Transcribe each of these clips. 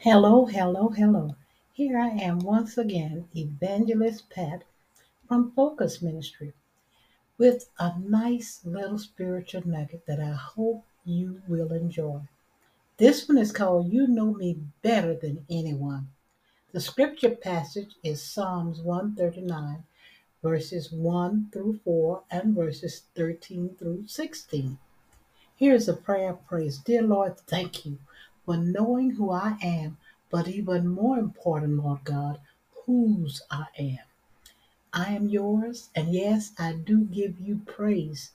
hello, hello, hello. Here I am once again, Evangelist Pat from Focus Ministry, with a nice little spiritual nugget that I hope you will enjoy. This one is called You Know Me Better Than Anyone. The scripture passage is Psalms 139, verses 1 through 4 and verses 13 through 16. Here's a prayer of praise. Dear Lord, thank you for knowing who I am, but even more important, Lord God, whose I am. I am yours, and yes, I do give you praise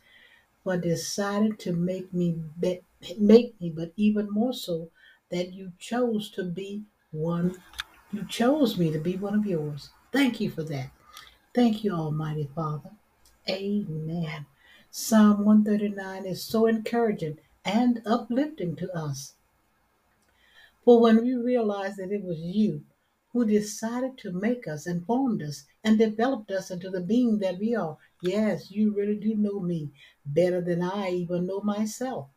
for deciding to make me be, make me, but even more so that you chose to be one. You chose me to be one of yours. Thank you for that. Thank you, Almighty Father. Amen. Psalm 139 is so encouraging and uplifting to us. For when we realized that it was you who decided to make us and formed us and developed us into the being that we are, yes, you really do know me better than I even know myself.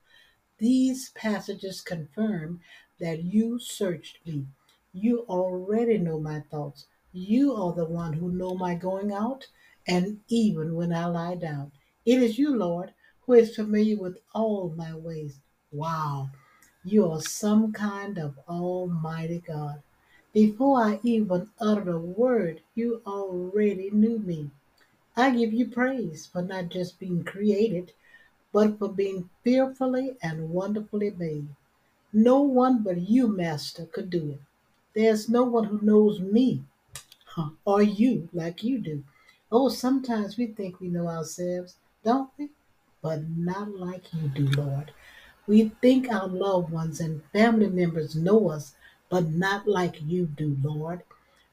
These passages confirm that you searched me. You already know my thoughts. You are the one who know my going out and even when I lie down. It is you, Lord, who is familiar with all my ways. Wow. You are some kind of almighty God. Before I even uttered a word, you already knew me. I give you praise for not just being created, but for being fearfully and wonderfully made. No one but you, Master, could do it. There's no one who knows me or you like you do. Oh, sometimes we think we know ourselves, don't we? But not like you do, Lord. We think our loved ones and family members know us, but not like you do, Lord.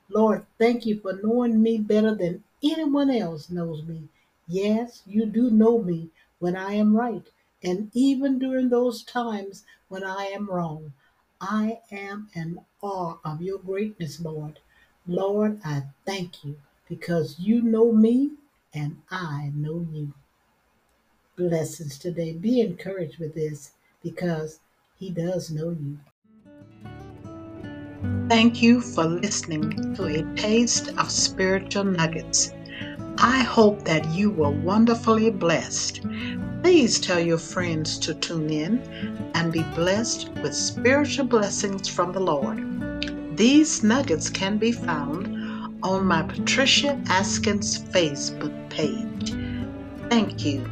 Lord, thank you for knowing me better than anyone else knows me. Yes, you do know me when I am right, and even during those times when I am wrong. I am in awe of your greatness, Lord. Lord, I thank you because you know me and I know you. Blessings today. Be encouraged with this because He does know you. Thank you for listening to a taste of spiritual nuggets. I hope that you were wonderfully blessed. Please tell your friends to tune in and be blessed with spiritual blessings from the Lord. These nuggets can be found on my Patricia Askins Facebook page. Thank you